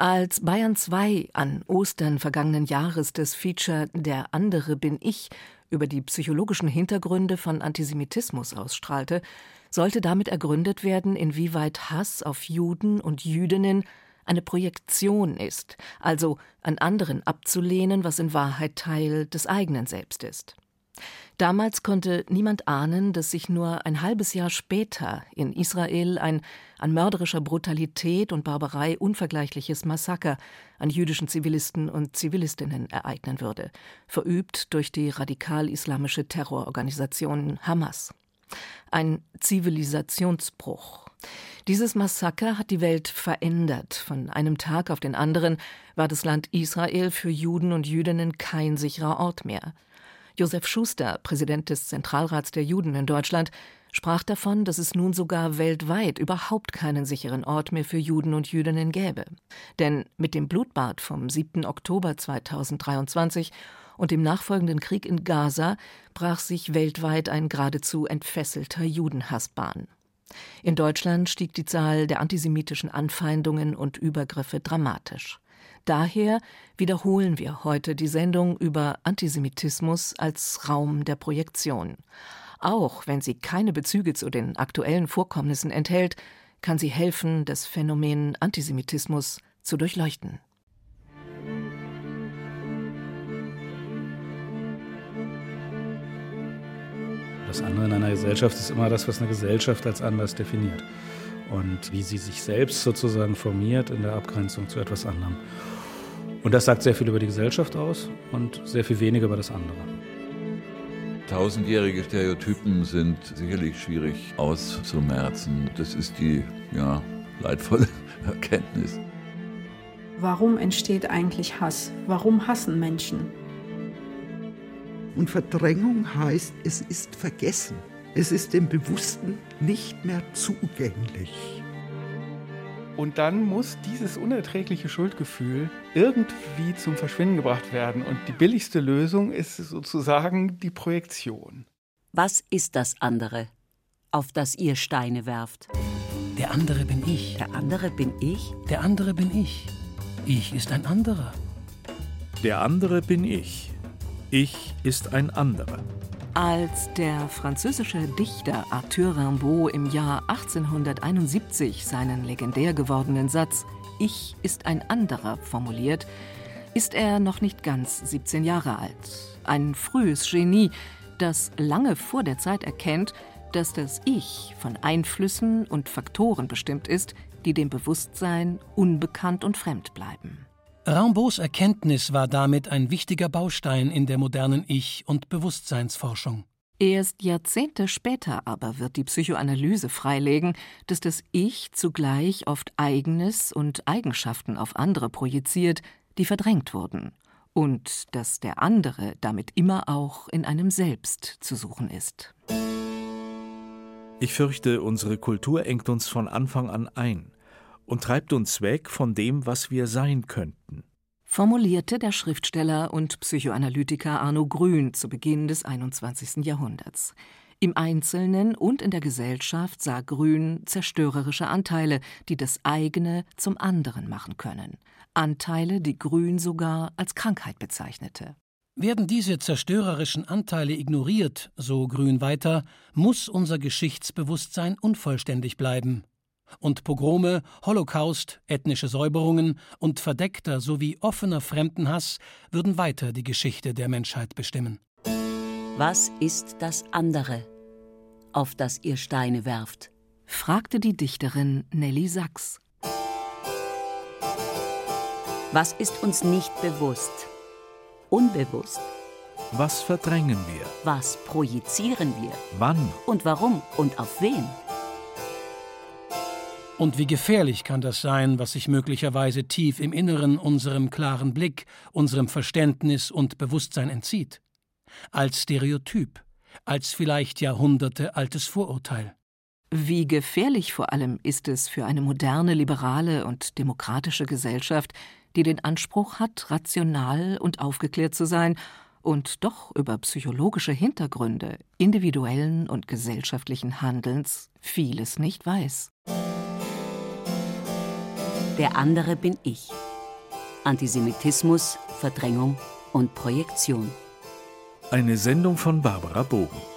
Als Bayern 2 an Ostern vergangenen Jahres das Feature Der andere bin ich über die psychologischen Hintergründe von Antisemitismus ausstrahlte, sollte damit ergründet werden, inwieweit Hass auf Juden und Jüdinnen eine Projektion ist, also an anderen abzulehnen, was in Wahrheit Teil des eigenen Selbst ist. Damals konnte niemand ahnen, dass sich nur ein halbes Jahr später in Israel ein an mörderischer Brutalität und Barbarei unvergleichliches Massaker an jüdischen Zivilisten und Zivilistinnen ereignen würde, verübt durch die radikal-islamische Terrororganisation Hamas. Ein Zivilisationsbruch. Dieses Massaker hat die Welt verändert. Von einem Tag auf den anderen war das Land Israel für Juden und Jüdinnen kein sicherer Ort mehr. Josef Schuster, Präsident des Zentralrats der Juden in Deutschland, sprach davon, dass es nun sogar weltweit überhaupt keinen sicheren Ort mehr für Juden und Jüdinnen gäbe. Denn mit dem Blutbad vom 7. Oktober 2023 und dem nachfolgenden Krieg in Gaza brach sich weltweit ein geradezu entfesselter Judenhass Bahn. In Deutschland stieg die Zahl der antisemitischen Anfeindungen und Übergriffe dramatisch. Daher wiederholen wir heute die Sendung über Antisemitismus als Raum der Projektion. Auch wenn sie keine Bezüge zu den aktuellen Vorkommnissen enthält, kann sie helfen, das Phänomen Antisemitismus zu durchleuchten. Das andere in einer Gesellschaft ist immer das, was eine Gesellschaft als anders definiert. Und wie sie sich selbst sozusagen formiert in der Abgrenzung zu etwas anderem. Und das sagt sehr viel über die Gesellschaft aus und sehr viel weniger über das andere. Tausendjährige Stereotypen sind sicherlich schwierig auszumerzen. Das ist die ja, leidvolle Erkenntnis. Warum entsteht eigentlich Hass? Warum hassen Menschen? Und Verdrängung heißt, es ist vergessen. Es ist dem Bewussten nicht mehr zugänglich. Und dann muss dieses unerträgliche Schuldgefühl irgendwie zum Verschwinden gebracht werden. Und die billigste Lösung ist sozusagen die Projektion. Was ist das andere, auf das ihr Steine werft? Der andere bin ich. Der andere bin ich? Der andere bin ich. Ich ist ein anderer. Der andere bin ich. Ich ist ein anderer. Als der französische Dichter Arthur Rimbaud im Jahr 1871 seinen legendär gewordenen Satz Ich ist ein anderer formuliert, ist er noch nicht ganz 17 Jahre alt. Ein frühes Genie, das lange vor der Zeit erkennt, dass das Ich von Einflüssen und Faktoren bestimmt ist, die dem Bewusstsein unbekannt und fremd bleiben. Rambauds Erkenntnis war damit ein wichtiger Baustein in der modernen Ich- und Bewusstseinsforschung. Erst Jahrzehnte später aber wird die Psychoanalyse freilegen, dass das Ich zugleich oft eigenes und Eigenschaften auf andere projiziert, die verdrängt wurden, und dass der andere damit immer auch in einem selbst zu suchen ist. Ich fürchte, unsere Kultur engt uns von Anfang an ein und treibt uns weg von dem, was wir sein könnten. Formulierte der Schriftsteller und Psychoanalytiker Arno Grün zu Beginn des 21. Jahrhunderts. Im Einzelnen und in der Gesellschaft sah Grün zerstörerische Anteile, die das eigene zum anderen machen können. Anteile, die Grün sogar als Krankheit bezeichnete. Werden diese zerstörerischen Anteile ignoriert, so Grün weiter, muss unser Geschichtsbewusstsein unvollständig bleiben, und Pogrome, Holocaust, ethnische Säuberungen und verdeckter sowie offener Fremdenhass würden weiter die Geschichte der Menschheit bestimmen. Was ist das andere, auf das ihr Steine werft? fragte die Dichterin Nelly Sachs. Was ist uns nicht bewusst? Unbewusst. Was verdrängen wir? Was projizieren wir? Wann? Und warum? Und auf wen? Und wie gefährlich kann das sein, was sich möglicherweise tief im Inneren unserem klaren Blick, unserem Verständnis und Bewusstsein entzieht? Als Stereotyp, als vielleicht Jahrhunderte altes Vorurteil. Wie gefährlich vor allem ist es für eine moderne, liberale und demokratische Gesellschaft, die den Anspruch hat, rational und aufgeklärt zu sein und doch über psychologische Hintergründe individuellen und gesellschaftlichen Handelns vieles nicht weiß. Der andere bin ich. Antisemitismus, Verdrängung und Projektion. Eine Sendung von Barbara Bogen.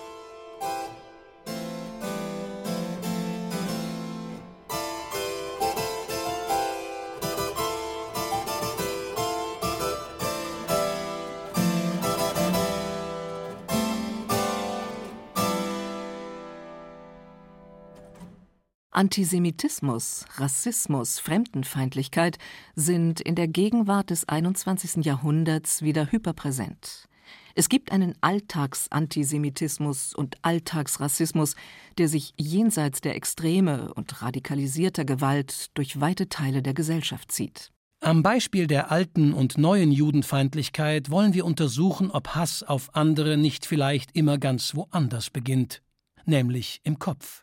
Antisemitismus, Rassismus, Fremdenfeindlichkeit sind in der Gegenwart des 21. Jahrhunderts wieder hyperpräsent. Es gibt einen Alltagsantisemitismus und Alltagsrassismus, der sich jenseits der Extreme und radikalisierter Gewalt durch weite Teile der Gesellschaft zieht. Am Beispiel der alten und neuen Judenfeindlichkeit wollen wir untersuchen, ob Hass auf andere nicht vielleicht immer ganz woanders beginnt, nämlich im Kopf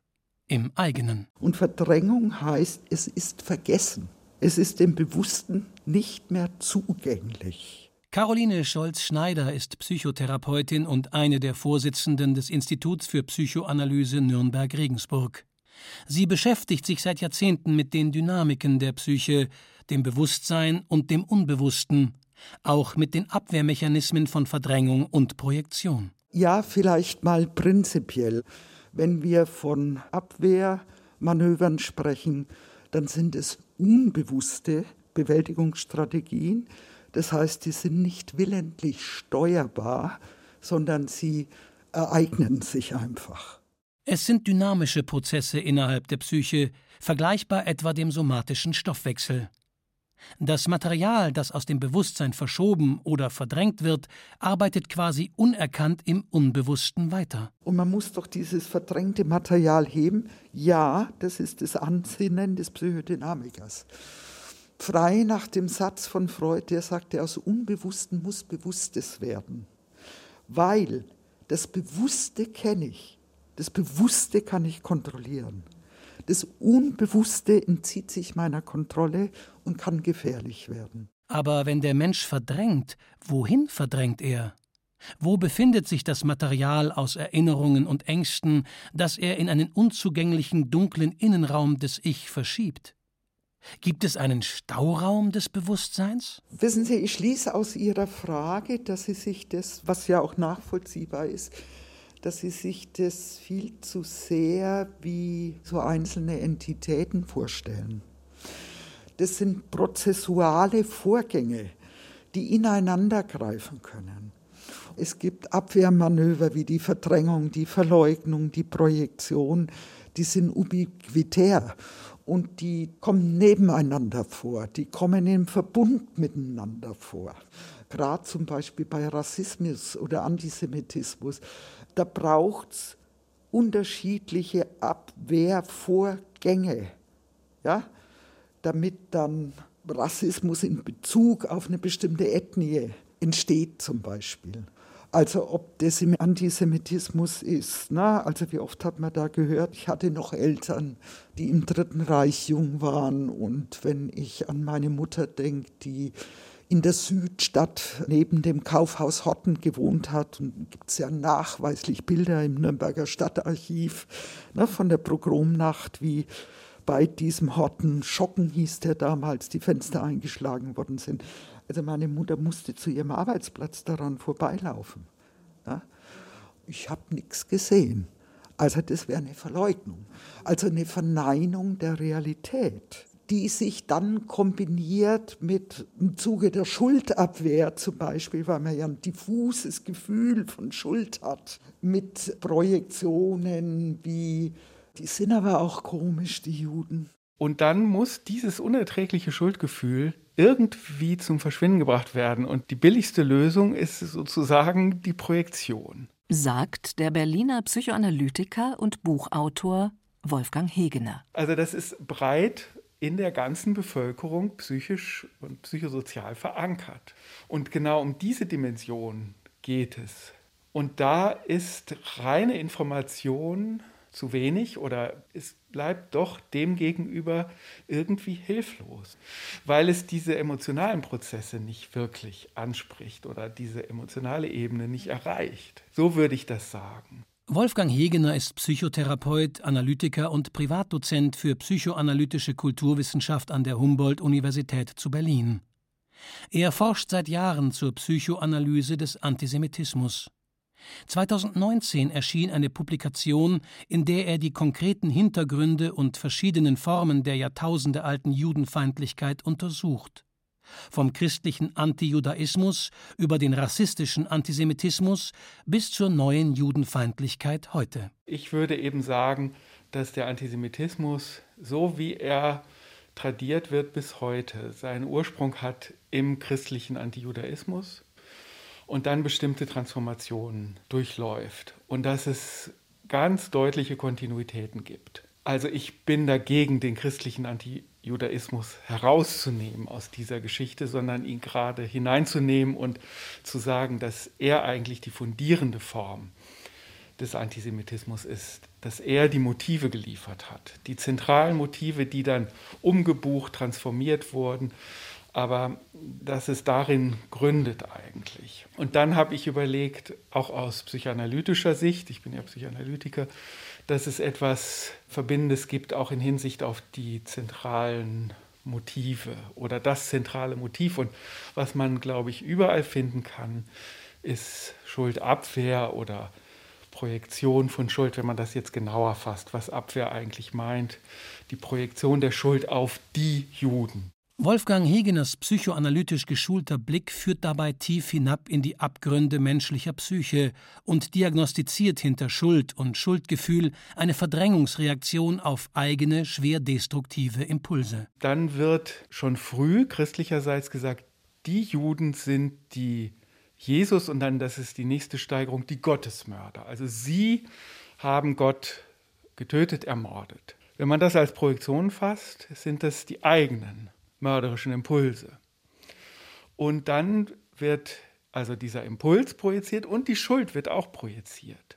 im eigenen. Und Verdrängung heißt, es ist vergessen. Es ist dem Bewussten nicht mehr zugänglich. Caroline Scholz-Schneider ist Psychotherapeutin und eine der Vorsitzenden des Instituts für Psychoanalyse Nürnberg-Regensburg. Sie beschäftigt sich seit Jahrzehnten mit den Dynamiken der Psyche, dem Bewusstsein und dem Unbewussten, auch mit den Abwehrmechanismen von Verdrängung und Projektion. Ja, vielleicht mal prinzipiell. Wenn wir von Abwehrmanövern sprechen, dann sind es unbewusste Bewältigungsstrategien. Das heißt, die sind nicht willentlich steuerbar, sondern sie ereignen sich einfach. Es sind dynamische Prozesse innerhalb der Psyche, vergleichbar etwa dem somatischen Stoffwechsel. Das Material, das aus dem Bewusstsein verschoben oder verdrängt wird, arbeitet quasi unerkannt im Unbewussten weiter. Und man muss doch dieses verdrängte Material heben. Ja, das ist das Ansinnen des Psychodynamikers. Frei nach dem Satz von Freud, der sagte, aus Unbewussten muss Bewusstes werden. Weil das Bewusste kenne ich, das Bewusste kann ich kontrollieren. Das Unbewusste entzieht sich meiner Kontrolle und kann gefährlich werden. Aber wenn der Mensch verdrängt, wohin verdrängt er? Wo befindet sich das Material aus Erinnerungen und Ängsten, das er in einen unzugänglichen dunklen Innenraum des Ich verschiebt? Gibt es einen Stauraum des Bewusstseins? Wissen Sie, ich schließe aus Ihrer Frage, dass Sie sich das, was ja auch nachvollziehbar ist, dass sie sich das viel zu sehr wie so einzelne Entitäten vorstellen. Das sind prozessuale Vorgänge, die ineinander greifen können. Es gibt Abwehrmanöver wie die Verdrängung, die Verleugnung, die Projektion, die sind ubiquitär und die kommen nebeneinander vor, die kommen im Verbund miteinander vor. Gerade zum Beispiel bei Rassismus oder Antisemitismus da braucht es unterschiedliche Abwehrvorgänge, ja, damit dann Rassismus in Bezug auf eine bestimmte Ethnie entsteht zum Beispiel. Also ob das im Antisemitismus ist. Ne? Also wie oft hat man da gehört, ich hatte noch Eltern, die im Dritten Reich jung waren. Und wenn ich an meine Mutter denke, die in der Südstadt neben dem Kaufhaus Hotten gewohnt hat. Und gibt es ja nachweislich Bilder im Nürnberger Stadtarchiv ne, von der Pogromnacht, wie bei diesem Hotten, Schocken hieß der damals, die Fenster eingeschlagen worden sind. Also meine Mutter musste zu ihrem Arbeitsplatz daran vorbeilaufen. Ja. Ich habe nichts gesehen. Also das wäre eine Verleugnung, also eine Verneinung der Realität die sich dann kombiniert mit im Zuge der Schuldabwehr zum Beispiel, weil man ja ein diffuses Gefühl von Schuld hat, mit Projektionen wie, die sind aber auch komisch, die Juden. Und dann muss dieses unerträgliche Schuldgefühl irgendwie zum Verschwinden gebracht werden. Und die billigste Lösung ist sozusagen die Projektion. Sagt der Berliner Psychoanalytiker und Buchautor Wolfgang Hegener. Also das ist breit in der ganzen Bevölkerung psychisch und psychosozial verankert. Und genau um diese Dimension geht es. Und da ist reine Information zu wenig oder es bleibt doch demgegenüber irgendwie hilflos, weil es diese emotionalen Prozesse nicht wirklich anspricht oder diese emotionale Ebene nicht erreicht. So würde ich das sagen. Wolfgang Hegener ist Psychotherapeut, Analytiker und Privatdozent für psychoanalytische Kulturwissenschaft an der Humboldt-Universität zu Berlin. Er forscht seit Jahren zur Psychoanalyse des Antisemitismus. 2019 erschien eine Publikation, in der er die konkreten Hintergründe und verschiedenen Formen der jahrtausendealten Judenfeindlichkeit untersucht. Vom christlichen Antijudaismus über den rassistischen Antisemitismus bis zur neuen Judenfeindlichkeit heute. Ich würde eben sagen, dass der Antisemitismus, so wie er tradiert wird bis heute, seinen Ursprung hat im christlichen Antijudaismus und dann bestimmte Transformationen durchläuft und dass es ganz deutliche Kontinuitäten gibt. Also ich bin dagegen, den christlichen Antijudaismus herauszunehmen aus dieser Geschichte, sondern ihn gerade hineinzunehmen und zu sagen, dass er eigentlich die fundierende Form des Antisemitismus ist, dass er die Motive geliefert hat, die zentralen Motive, die dann umgebucht, transformiert wurden aber dass es darin gründet eigentlich. Und dann habe ich überlegt, auch aus psychoanalytischer Sicht, ich bin ja Psychoanalytiker, dass es etwas Verbindendes gibt, auch in Hinsicht auf die zentralen Motive oder das zentrale Motiv. Und was man, glaube ich, überall finden kann, ist Schuldabwehr oder Projektion von Schuld, wenn man das jetzt genauer fasst, was Abwehr eigentlich meint, die Projektion der Schuld auf die Juden. Wolfgang Hegeners psychoanalytisch geschulter Blick führt dabei tief hinab in die Abgründe menschlicher Psyche und diagnostiziert hinter Schuld und Schuldgefühl eine Verdrängungsreaktion auf eigene, schwer destruktive Impulse. Dann wird schon früh christlicherseits gesagt, die Juden sind die Jesus und dann, das ist die nächste Steigerung, die Gottesmörder. Also sie haben Gott getötet, ermordet. Wenn man das als Projektion fasst, sind das die eigenen mörderischen Impulse. Und dann wird also dieser Impuls projiziert und die Schuld wird auch projiziert.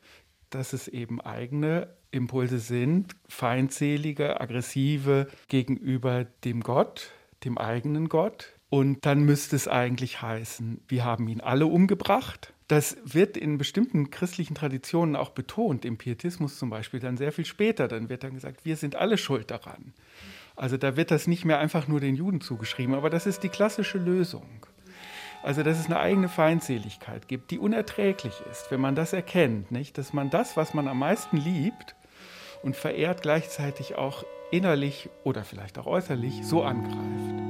Dass es eben eigene Impulse sind, feindselige, aggressive gegenüber dem Gott, dem eigenen Gott. Und dann müsste es eigentlich heißen, wir haben ihn alle umgebracht. Das wird in bestimmten christlichen Traditionen auch betont, im Pietismus zum Beispiel, dann sehr viel später. Dann wird dann gesagt, wir sind alle schuld daran. Also da wird das nicht mehr einfach nur den Juden zugeschrieben, aber das ist die klassische Lösung. Also dass es eine eigene Feindseligkeit gibt, die unerträglich ist, wenn man das erkennt, nicht? dass man das, was man am meisten liebt und verehrt, gleichzeitig auch innerlich oder vielleicht auch äußerlich so angreift.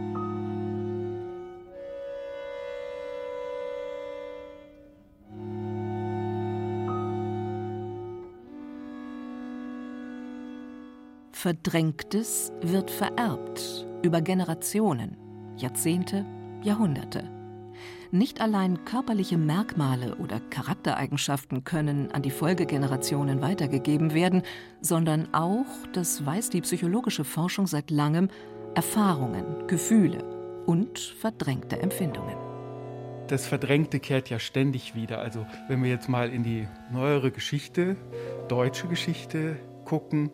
Verdrängtes wird vererbt über Generationen, Jahrzehnte, Jahrhunderte. Nicht allein körperliche Merkmale oder Charaktereigenschaften können an die Folgegenerationen weitergegeben werden, sondern auch, das weiß die psychologische Forschung seit langem, Erfahrungen, Gefühle und verdrängte Empfindungen. Das Verdrängte kehrt ja ständig wieder. Also wenn wir jetzt mal in die neuere Geschichte, deutsche Geschichte gucken,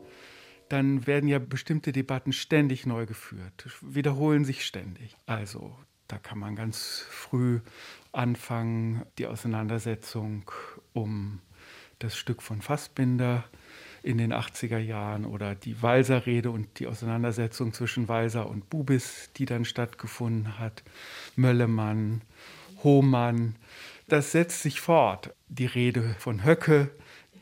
dann werden ja bestimmte Debatten ständig neu geführt, wiederholen sich ständig. Also da kann man ganz früh anfangen, die Auseinandersetzung um das Stück von Fassbinder in den 80er Jahren oder die Walser-Rede und die Auseinandersetzung zwischen Walser und Bubis, die dann stattgefunden hat, Möllemann, Hohmann. Das setzt sich fort. Die Rede von Höcke,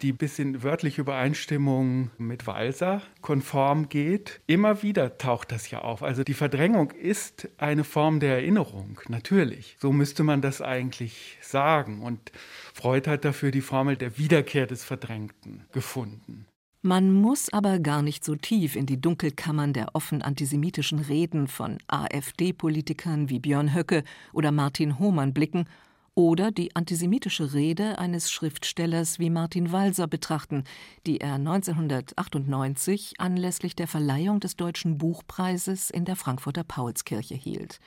die bis in wörtliche Übereinstimmung mit Walser konform geht. Immer wieder taucht das ja auf. Also die Verdrängung ist eine Form der Erinnerung, natürlich. So müsste man das eigentlich sagen. Und Freud hat dafür die Formel der Wiederkehr des Verdrängten gefunden. Man muss aber gar nicht so tief in die Dunkelkammern der offen antisemitischen Reden von AfD-Politikern wie Björn Höcke oder Martin Hohmann blicken, oder die antisemitische Rede eines Schriftstellers wie Martin Walser betrachten, die er 1998 anlässlich der Verleihung des Deutschen Buchpreises in der Frankfurter Paulskirche hielt.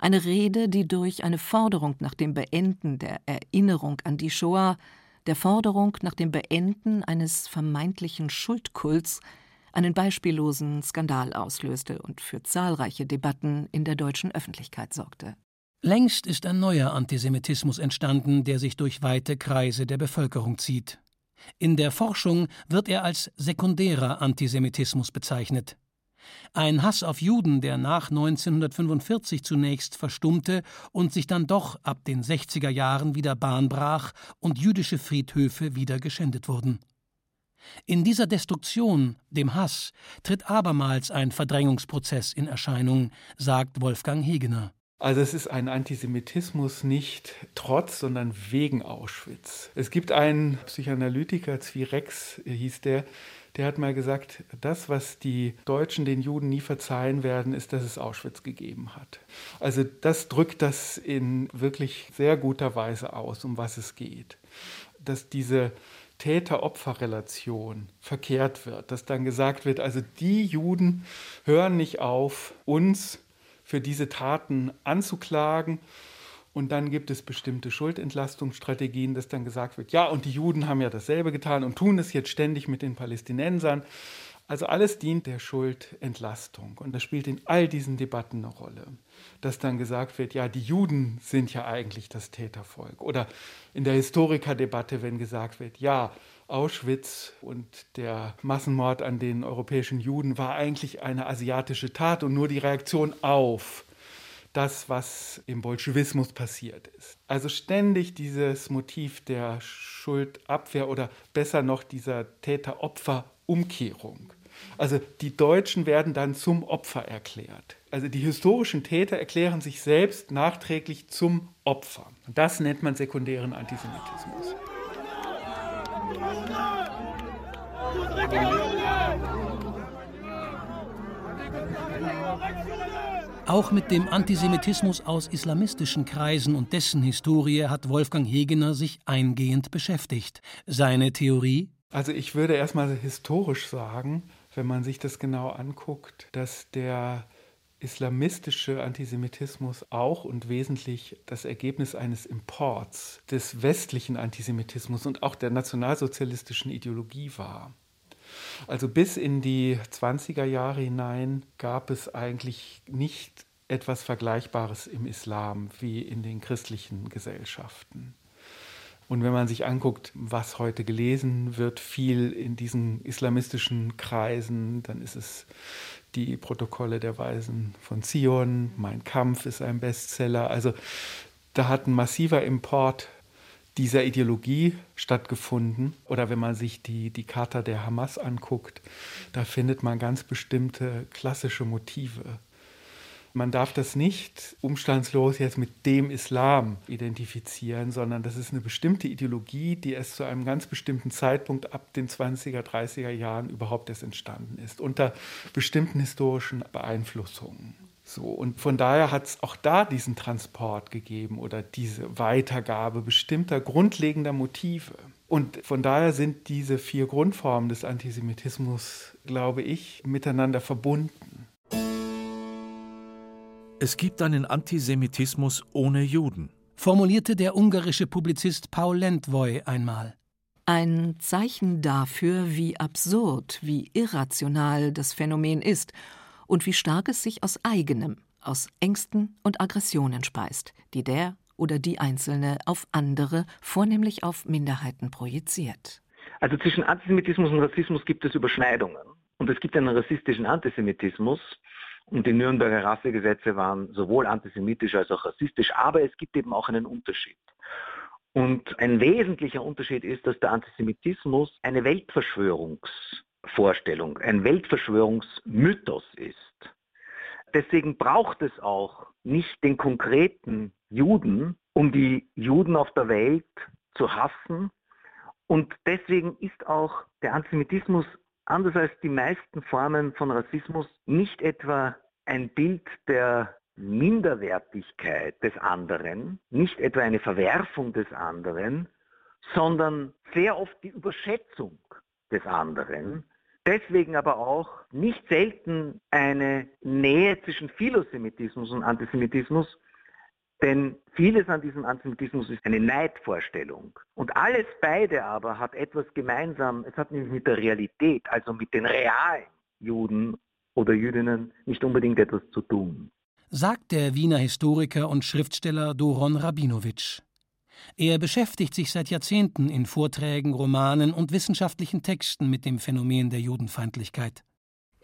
Eine Rede, die durch eine Forderung nach dem Beenden der Erinnerung an die Shoah, der Forderung nach dem Beenden eines vermeintlichen Schuldkults einen beispiellosen Skandal auslöste und für zahlreiche Debatten in der deutschen Öffentlichkeit sorgte. Längst ist ein neuer Antisemitismus entstanden, der sich durch weite Kreise der Bevölkerung zieht. In der Forschung wird er als sekundärer Antisemitismus bezeichnet. Ein Hass auf Juden, der nach 1945 zunächst verstummte und sich dann doch ab den 60er Jahren wieder Bahn brach und jüdische Friedhöfe wieder geschändet wurden. In dieser Destruktion, dem Hass, tritt abermals ein Verdrängungsprozess in Erscheinung, sagt Wolfgang Hegener. Also es ist ein Antisemitismus nicht trotz, sondern wegen Auschwitz. Es gibt einen Psychoanalytiker, Zwirex hieß der, der hat mal gesagt, das, was die Deutschen den Juden nie verzeihen werden, ist, dass es Auschwitz gegeben hat. Also das drückt das in wirklich sehr guter Weise aus, um was es geht. Dass diese Täter-Opfer-Relation verkehrt wird, dass dann gesagt wird, also die Juden hören nicht auf, uns für diese Taten anzuklagen. Und dann gibt es bestimmte Schuldentlastungsstrategien, dass dann gesagt wird, ja, und die Juden haben ja dasselbe getan und tun es jetzt ständig mit den Palästinensern. Also alles dient der Schuldentlastung. Und das spielt in all diesen Debatten eine Rolle. Dass dann gesagt wird, ja, die Juden sind ja eigentlich das Tätervolk. Oder in der Historikerdebatte, wenn gesagt wird, ja, Auschwitz und der Massenmord an den europäischen Juden war eigentlich eine asiatische Tat und nur die Reaktion auf das, was im Bolschewismus passiert ist. Also ständig dieses Motiv der Schuldabwehr oder besser noch dieser Täter-Opfer-Umkehrung. Also die Deutschen werden dann zum Opfer erklärt. Also die historischen Täter erklären sich selbst nachträglich zum Opfer. Das nennt man sekundären Antisemitismus. Auch mit dem Antisemitismus aus islamistischen Kreisen und dessen Historie hat Wolfgang Hegener sich eingehend beschäftigt. Seine Theorie? Also ich würde erstmal historisch sagen, wenn man sich das genau anguckt, dass der islamistische Antisemitismus auch und wesentlich das Ergebnis eines Imports des westlichen Antisemitismus und auch der nationalsozialistischen Ideologie war. Also bis in die 20er Jahre hinein gab es eigentlich nicht etwas Vergleichbares im Islam wie in den christlichen Gesellschaften. Und wenn man sich anguckt, was heute gelesen wird, viel in diesen islamistischen Kreisen, dann ist es die Protokolle der Weisen von Zion, Mein Kampf ist ein Bestseller. Also da hat ein massiver Import dieser Ideologie stattgefunden. Oder wenn man sich die, die Charta der Hamas anguckt, da findet man ganz bestimmte klassische Motive. Man darf das nicht umstandslos jetzt mit dem Islam identifizieren, sondern das ist eine bestimmte Ideologie, die erst zu einem ganz bestimmten Zeitpunkt ab den 20er, 30er Jahren überhaupt erst entstanden ist, unter bestimmten historischen Beeinflussungen. So, und von daher hat es auch da diesen Transport gegeben oder diese Weitergabe bestimmter grundlegender Motive. Und von daher sind diese vier Grundformen des Antisemitismus, glaube ich, miteinander verbunden. Es gibt einen Antisemitismus ohne Juden, formulierte der ungarische Publizist Paul Lendvoy einmal. Ein Zeichen dafür, wie absurd, wie irrational das Phänomen ist und wie stark es sich aus eigenem, aus Ängsten und Aggressionen speist, die der oder die Einzelne auf andere, vornehmlich auf Minderheiten projiziert. Also zwischen Antisemitismus und Rassismus gibt es Überschneidungen. Und es gibt einen rassistischen Antisemitismus. Und die Nürnberger Rassegesetze waren sowohl antisemitisch als auch rassistisch. Aber es gibt eben auch einen Unterschied. Und ein wesentlicher Unterschied ist, dass der Antisemitismus eine Weltverschwörungsvorstellung, ein Weltverschwörungsmythos ist. Deswegen braucht es auch nicht den konkreten Juden, um die Juden auf der Welt zu hassen. Und deswegen ist auch der Antisemitismus, anders als die meisten Formen von Rassismus, nicht etwa ein Bild der Minderwertigkeit des anderen, nicht etwa eine Verwerfung des anderen, sondern sehr oft die Überschätzung des anderen. Deswegen aber auch nicht selten eine Nähe zwischen Philosemitismus und Antisemitismus, denn vieles an diesem Antisemitismus ist eine Neidvorstellung. Und alles beide aber hat etwas gemeinsam. Es hat nämlich mit der Realität, also mit den realen Juden oder Jüdinnen nicht unbedingt etwas zu tun sagt der Wiener Historiker und Schriftsteller Doron Rabinowitsch. Er beschäftigt sich seit Jahrzehnten in Vorträgen, Romanen und wissenschaftlichen Texten mit dem Phänomen der Judenfeindlichkeit.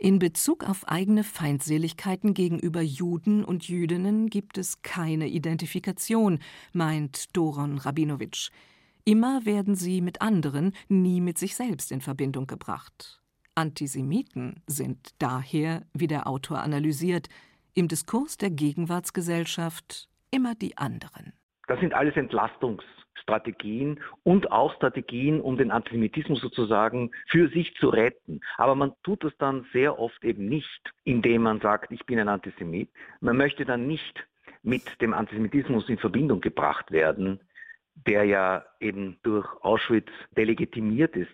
In Bezug auf eigene Feindseligkeiten gegenüber Juden und Jüdinnen gibt es keine Identifikation, meint Doron Rabinowitsch. Immer werden sie mit anderen, nie mit sich selbst in Verbindung gebracht. Antisemiten sind daher, wie der Autor analysiert, im Diskurs der Gegenwartsgesellschaft immer die anderen. Das sind alles Entlastungsstrategien und auch Strategien, um den Antisemitismus sozusagen für sich zu retten. Aber man tut das dann sehr oft eben nicht, indem man sagt, ich bin ein Antisemit. Man möchte dann nicht mit dem Antisemitismus in Verbindung gebracht werden, der ja eben durch Auschwitz delegitimiert ist,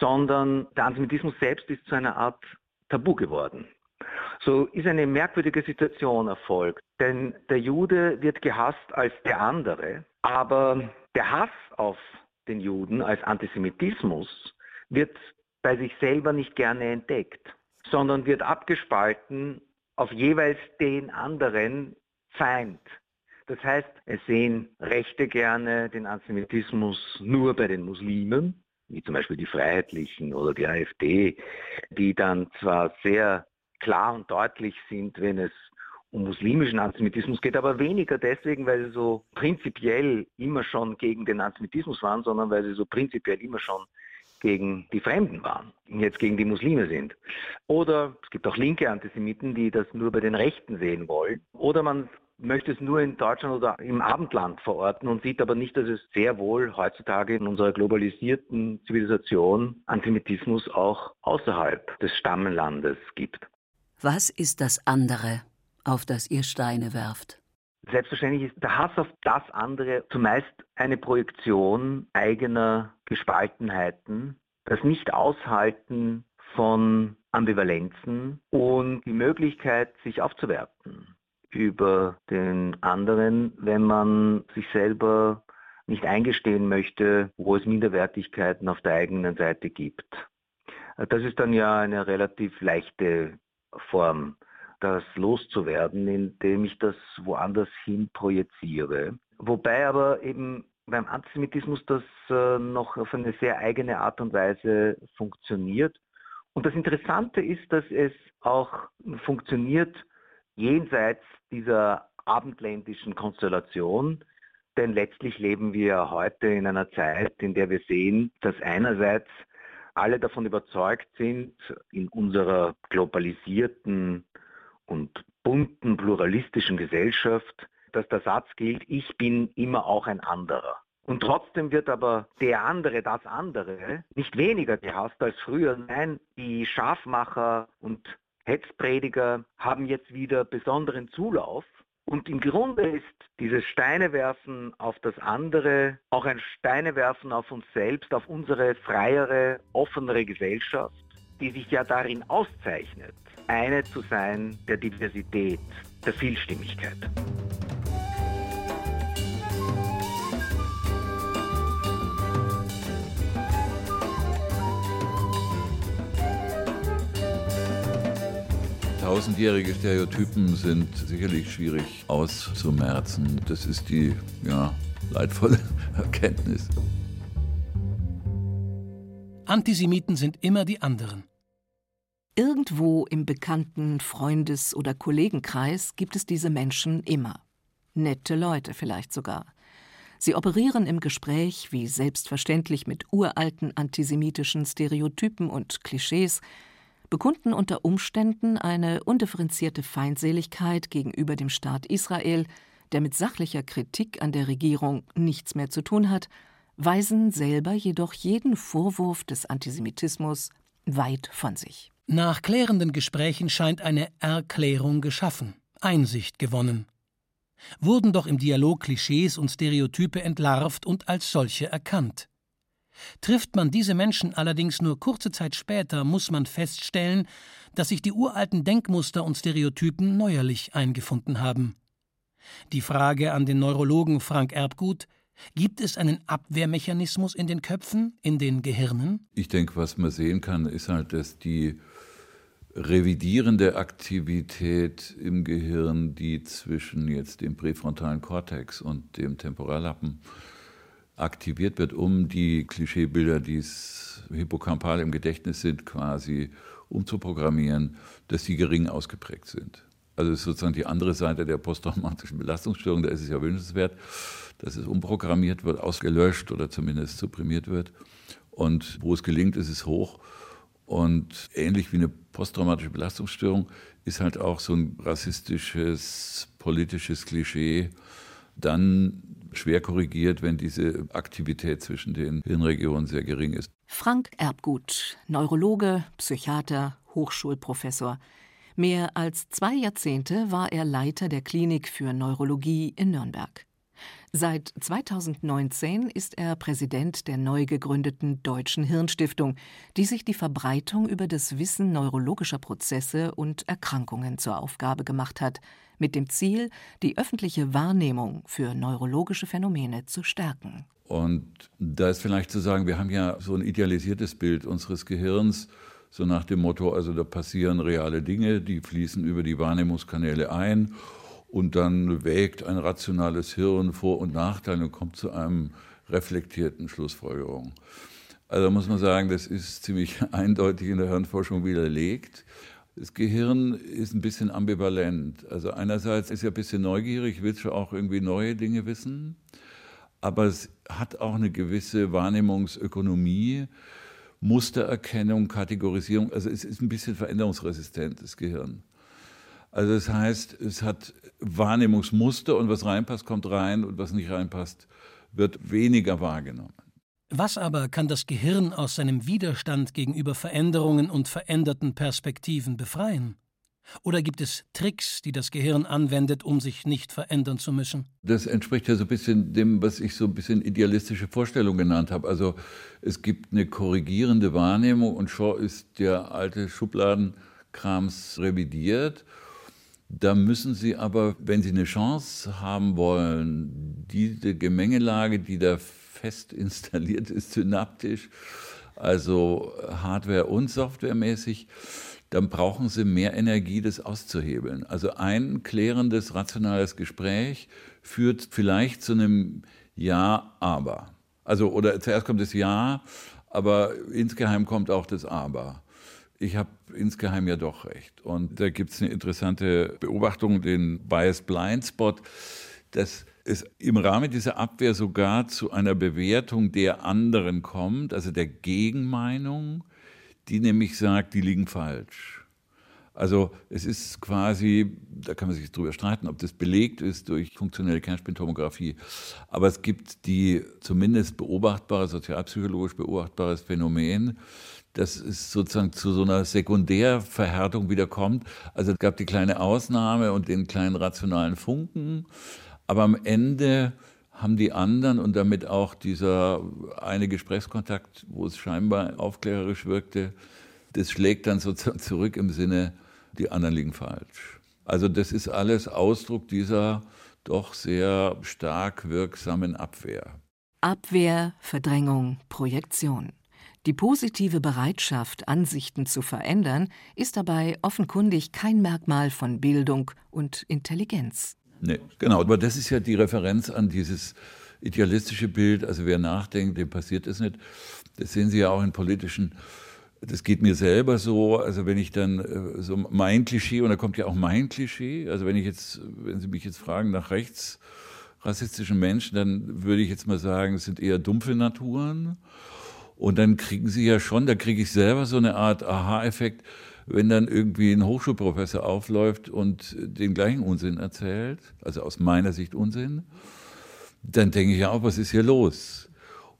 sondern der Antisemitismus selbst ist zu einer Art Tabu geworden. So ist eine merkwürdige Situation erfolgt, denn der Jude wird gehasst als der andere, aber der Hass auf den Juden als Antisemitismus wird bei sich selber nicht gerne entdeckt, sondern wird abgespalten auf jeweils den anderen Feind. Das heißt, es sehen Rechte gerne den Antisemitismus nur bei den Muslimen, wie zum Beispiel die Freiheitlichen oder die AfD, die dann zwar sehr klar und deutlich sind, wenn es um muslimischen Antisemitismus geht, aber weniger deswegen, weil sie so prinzipiell immer schon gegen den Antisemitismus waren, sondern weil sie so prinzipiell immer schon gegen die Fremden waren und jetzt gegen die Muslime sind. Oder es gibt auch linke Antisemiten, die das nur bei den Rechten sehen wollen. Oder man möchte es nur in Deutschland oder im Abendland verorten und sieht aber nicht, dass es sehr wohl heutzutage in unserer globalisierten Zivilisation Antisemitismus auch außerhalb des Stammenlandes gibt. Was ist das andere, auf das ihr Steine werft? Selbstverständlich ist der Hass auf das andere zumeist eine Projektion eigener Gespaltenheiten, das Nicht-Aushalten von Ambivalenzen und die Möglichkeit, sich aufzuwerten über den anderen, wenn man sich selber nicht eingestehen möchte, wo es Minderwertigkeiten auf der eigenen Seite gibt. Das ist dann ja eine relativ leichte Form, das loszuwerden, indem ich das woanders hin projiziere. Wobei aber eben beim Antisemitismus das äh, noch auf eine sehr eigene Art und Weise funktioniert. Und das Interessante ist, dass es auch funktioniert jenseits dieser abendländischen Konstellation, denn letztlich leben wir heute in einer Zeit, in der wir sehen, dass einerseits alle davon überzeugt sind, in unserer globalisierten und bunten, pluralistischen Gesellschaft, dass der Satz gilt, ich bin immer auch ein anderer. Und trotzdem wird aber der andere, das andere, nicht weniger gehasst als früher. Nein, die Scharfmacher und Hetzprediger haben jetzt wieder besonderen Zulauf. Und im Grunde ist dieses Steinewerfen auf das andere auch ein Steinewerfen auf uns selbst, auf unsere freiere, offenere Gesellschaft, die sich ja darin auszeichnet, eine zu sein der Diversität, der Vielstimmigkeit. Tausendjährige Stereotypen sind sicherlich schwierig auszumerzen. Das ist die ja, leidvolle Erkenntnis. Antisemiten sind immer die anderen. Irgendwo im bekannten Freundes- oder Kollegenkreis gibt es diese Menschen immer. Nette Leute vielleicht sogar. Sie operieren im Gespräch wie selbstverständlich mit uralten antisemitischen Stereotypen und Klischees, bekunden unter Umständen eine undifferenzierte Feindseligkeit gegenüber dem Staat Israel, der mit sachlicher Kritik an der Regierung nichts mehr zu tun hat, weisen selber jedoch jeden Vorwurf des Antisemitismus weit von sich. Nach klärenden Gesprächen scheint eine Erklärung geschaffen, Einsicht gewonnen. Wurden doch im Dialog Klischees und Stereotype entlarvt und als solche erkannt. Trifft man diese Menschen allerdings nur kurze Zeit später, muss man feststellen, dass sich die uralten Denkmuster und Stereotypen neuerlich eingefunden haben. Die Frage an den Neurologen Frank Erbgut Gibt es einen Abwehrmechanismus in den Köpfen, in den Gehirnen? Ich denke, was man sehen kann, ist halt, dass die revidierende Aktivität im Gehirn, die zwischen jetzt dem präfrontalen Kortex und dem Temporallappen aktiviert wird, um die Klischeebilder, die hippokampal im Gedächtnis sind, quasi umzuprogrammieren, dass die gering ausgeprägt sind. Also ist sozusagen die andere Seite der posttraumatischen Belastungsstörung. Da ist es ja wünschenswert, dass es umprogrammiert wird, ausgelöscht oder zumindest supprimiert wird. Und wo es gelingt, ist es hoch. Und ähnlich wie eine posttraumatische Belastungsstörung ist halt auch so ein rassistisches, politisches Klischee dann schwer korrigiert, wenn diese Aktivität zwischen den Hirnregionen sehr gering ist. Frank Erbgut, Neurologe, Psychiater, Hochschulprofessor. Mehr als zwei Jahrzehnte war er Leiter der Klinik für Neurologie in Nürnberg. Seit 2019 ist er Präsident der neu gegründeten Deutschen Hirnstiftung, die sich die Verbreitung über das Wissen neurologischer Prozesse und Erkrankungen zur Aufgabe gemacht hat, mit dem Ziel, die öffentliche Wahrnehmung für neurologische Phänomene zu stärken. Und da ist vielleicht zu sagen, wir haben ja so ein idealisiertes Bild unseres Gehirns, so nach dem Motto, also da passieren reale Dinge, die fließen über die Wahrnehmungskanäle ein und dann wägt ein rationales Hirn Vor- und Nachteile und kommt zu einem reflektierten Schlussfolgerung. Also muss man sagen, das ist ziemlich eindeutig in der Hirnforschung widerlegt. Das Gehirn ist ein bisschen ambivalent. Also einerseits ist er ein bisschen neugierig, will schon auch irgendwie neue Dinge wissen, aber es hat auch eine gewisse Wahrnehmungsökonomie, Mustererkennung, Kategorisierung. Also es ist ein bisschen veränderungsresistent, das Gehirn. Also das heißt, es hat Wahrnehmungsmuster und was reinpasst, kommt rein und was nicht reinpasst, wird weniger wahrgenommen. Was aber kann das Gehirn aus seinem Widerstand gegenüber Veränderungen und veränderten Perspektiven befreien? Oder gibt es Tricks, die das Gehirn anwendet, um sich nicht verändern zu müssen? Das entspricht ja so ein bisschen dem, was ich so ein bisschen idealistische Vorstellung genannt habe. Also es gibt eine korrigierende Wahrnehmung und schon ist der alte Schubladenkrams revidiert. Da müssen Sie aber, wenn Sie eine Chance haben wollen, diese Gemengelage, die da fest installiert ist, synaptisch, also Hardware- und Softwaremäßig, dann brauchen sie mehr Energie, das auszuhebeln. Also ein klärendes, rationales Gespräch führt vielleicht zu einem Ja, aber. Also, oder zuerst kommt das Ja, aber insgeheim kommt auch das Aber. Ich habe insgeheim ja doch recht. Und da gibt es eine interessante Beobachtung, den Bias Blind Spot, dass es im Rahmen dieser Abwehr sogar zu einer Bewertung der anderen kommt, also der Gegenmeinung die nämlich sagt, die liegen falsch. Also es ist quasi, da kann man sich drüber streiten, ob das belegt ist durch funktionelle Kernspintomographie, aber es gibt die zumindest beobachtbare, sozialpsychologisch beobachtbares Phänomen, dass es sozusagen zu so einer Sekundärverhärtung wieder kommt. Also es gab die kleine Ausnahme und den kleinen rationalen Funken, aber am Ende haben die anderen und damit auch dieser eine Gesprächskontakt, wo es scheinbar aufklärerisch wirkte, das schlägt dann sozusagen zurück im Sinne, die anderen liegen falsch. Also das ist alles Ausdruck dieser doch sehr stark wirksamen Abwehr. Abwehr, Verdrängung, Projektion. Die positive Bereitschaft, Ansichten zu verändern, ist dabei offenkundig kein Merkmal von Bildung und Intelligenz. Nee, genau. Aber das ist ja die Referenz an dieses idealistische Bild. Also wer nachdenkt, dem passiert es nicht. Das sehen Sie ja auch in politischen. Das geht mir selber so. Also wenn ich dann äh, so mein Klischee und da kommt ja auch mein Klischee. Also wenn ich jetzt, wenn Sie mich jetzt fragen nach rechts rassistischen Menschen, dann würde ich jetzt mal sagen, es sind eher dumpfe Naturen. Und dann kriegen Sie ja schon, da kriege ich selber so eine Art Aha-Effekt wenn dann irgendwie ein Hochschulprofessor aufläuft und den gleichen Unsinn erzählt, also aus meiner Sicht Unsinn, dann denke ich ja auch, was ist hier los?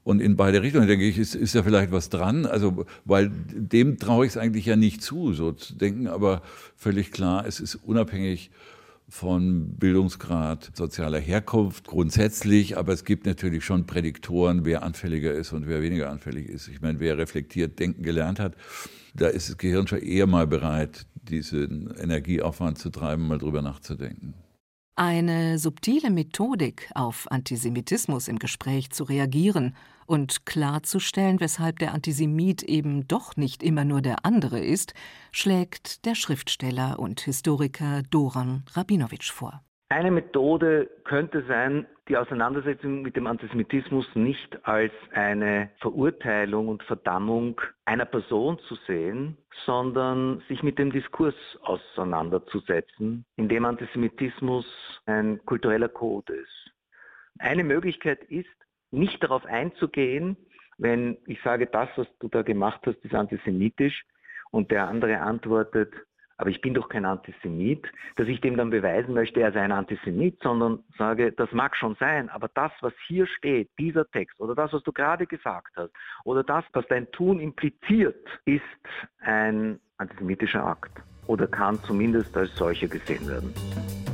Und in beide Richtungen denke ich, ist, ist ja vielleicht was dran. Also, weil dem traue ich es eigentlich ja nicht zu, so zu denken. Aber völlig klar, es ist unabhängig von Bildungsgrad, sozialer Herkunft grundsätzlich, aber es gibt natürlich schon Prädiktoren, wer anfälliger ist und wer weniger anfällig ist. Ich meine, wer reflektiert denken gelernt hat, da ist das Gehirn schon eher mal bereit, diesen Energieaufwand zu treiben, mal drüber nachzudenken. Eine subtile Methodik, auf Antisemitismus im Gespräch zu reagieren und klarzustellen, weshalb der Antisemit eben doch nicht immer nur der andere ist, schlägt der Schriftsteller und Historiker Doran Rabinowitsch vor. Eine Methode könnte sein, die Auseinandersetzung mit dem Antisemitismus nicht als eine Verurteilung und Verdammung einer Person zu sehen, sondern sich mit dem Diskurs auseinanderzusetzen, in dem Antisemitismus ein kultureller Code ist. Eine Möglichkeit ist, nicht darauf einzugehen, wenn ich sage, das, was du da gemacht hast, ist antisemitisch und der andere antwortet, aber ich bin doch kein Antisemit, dass ich dem dann beweisen möchte, er sei ein Antisemit, sondern sage, das mag schon sein, aber das, was hier steht, dieser Text oder das, was du gerade gesagt hast oder das, was dein Tun impliziert, ist ein antisemitischer Akt oder kann zumindest als solcher gesehen werden.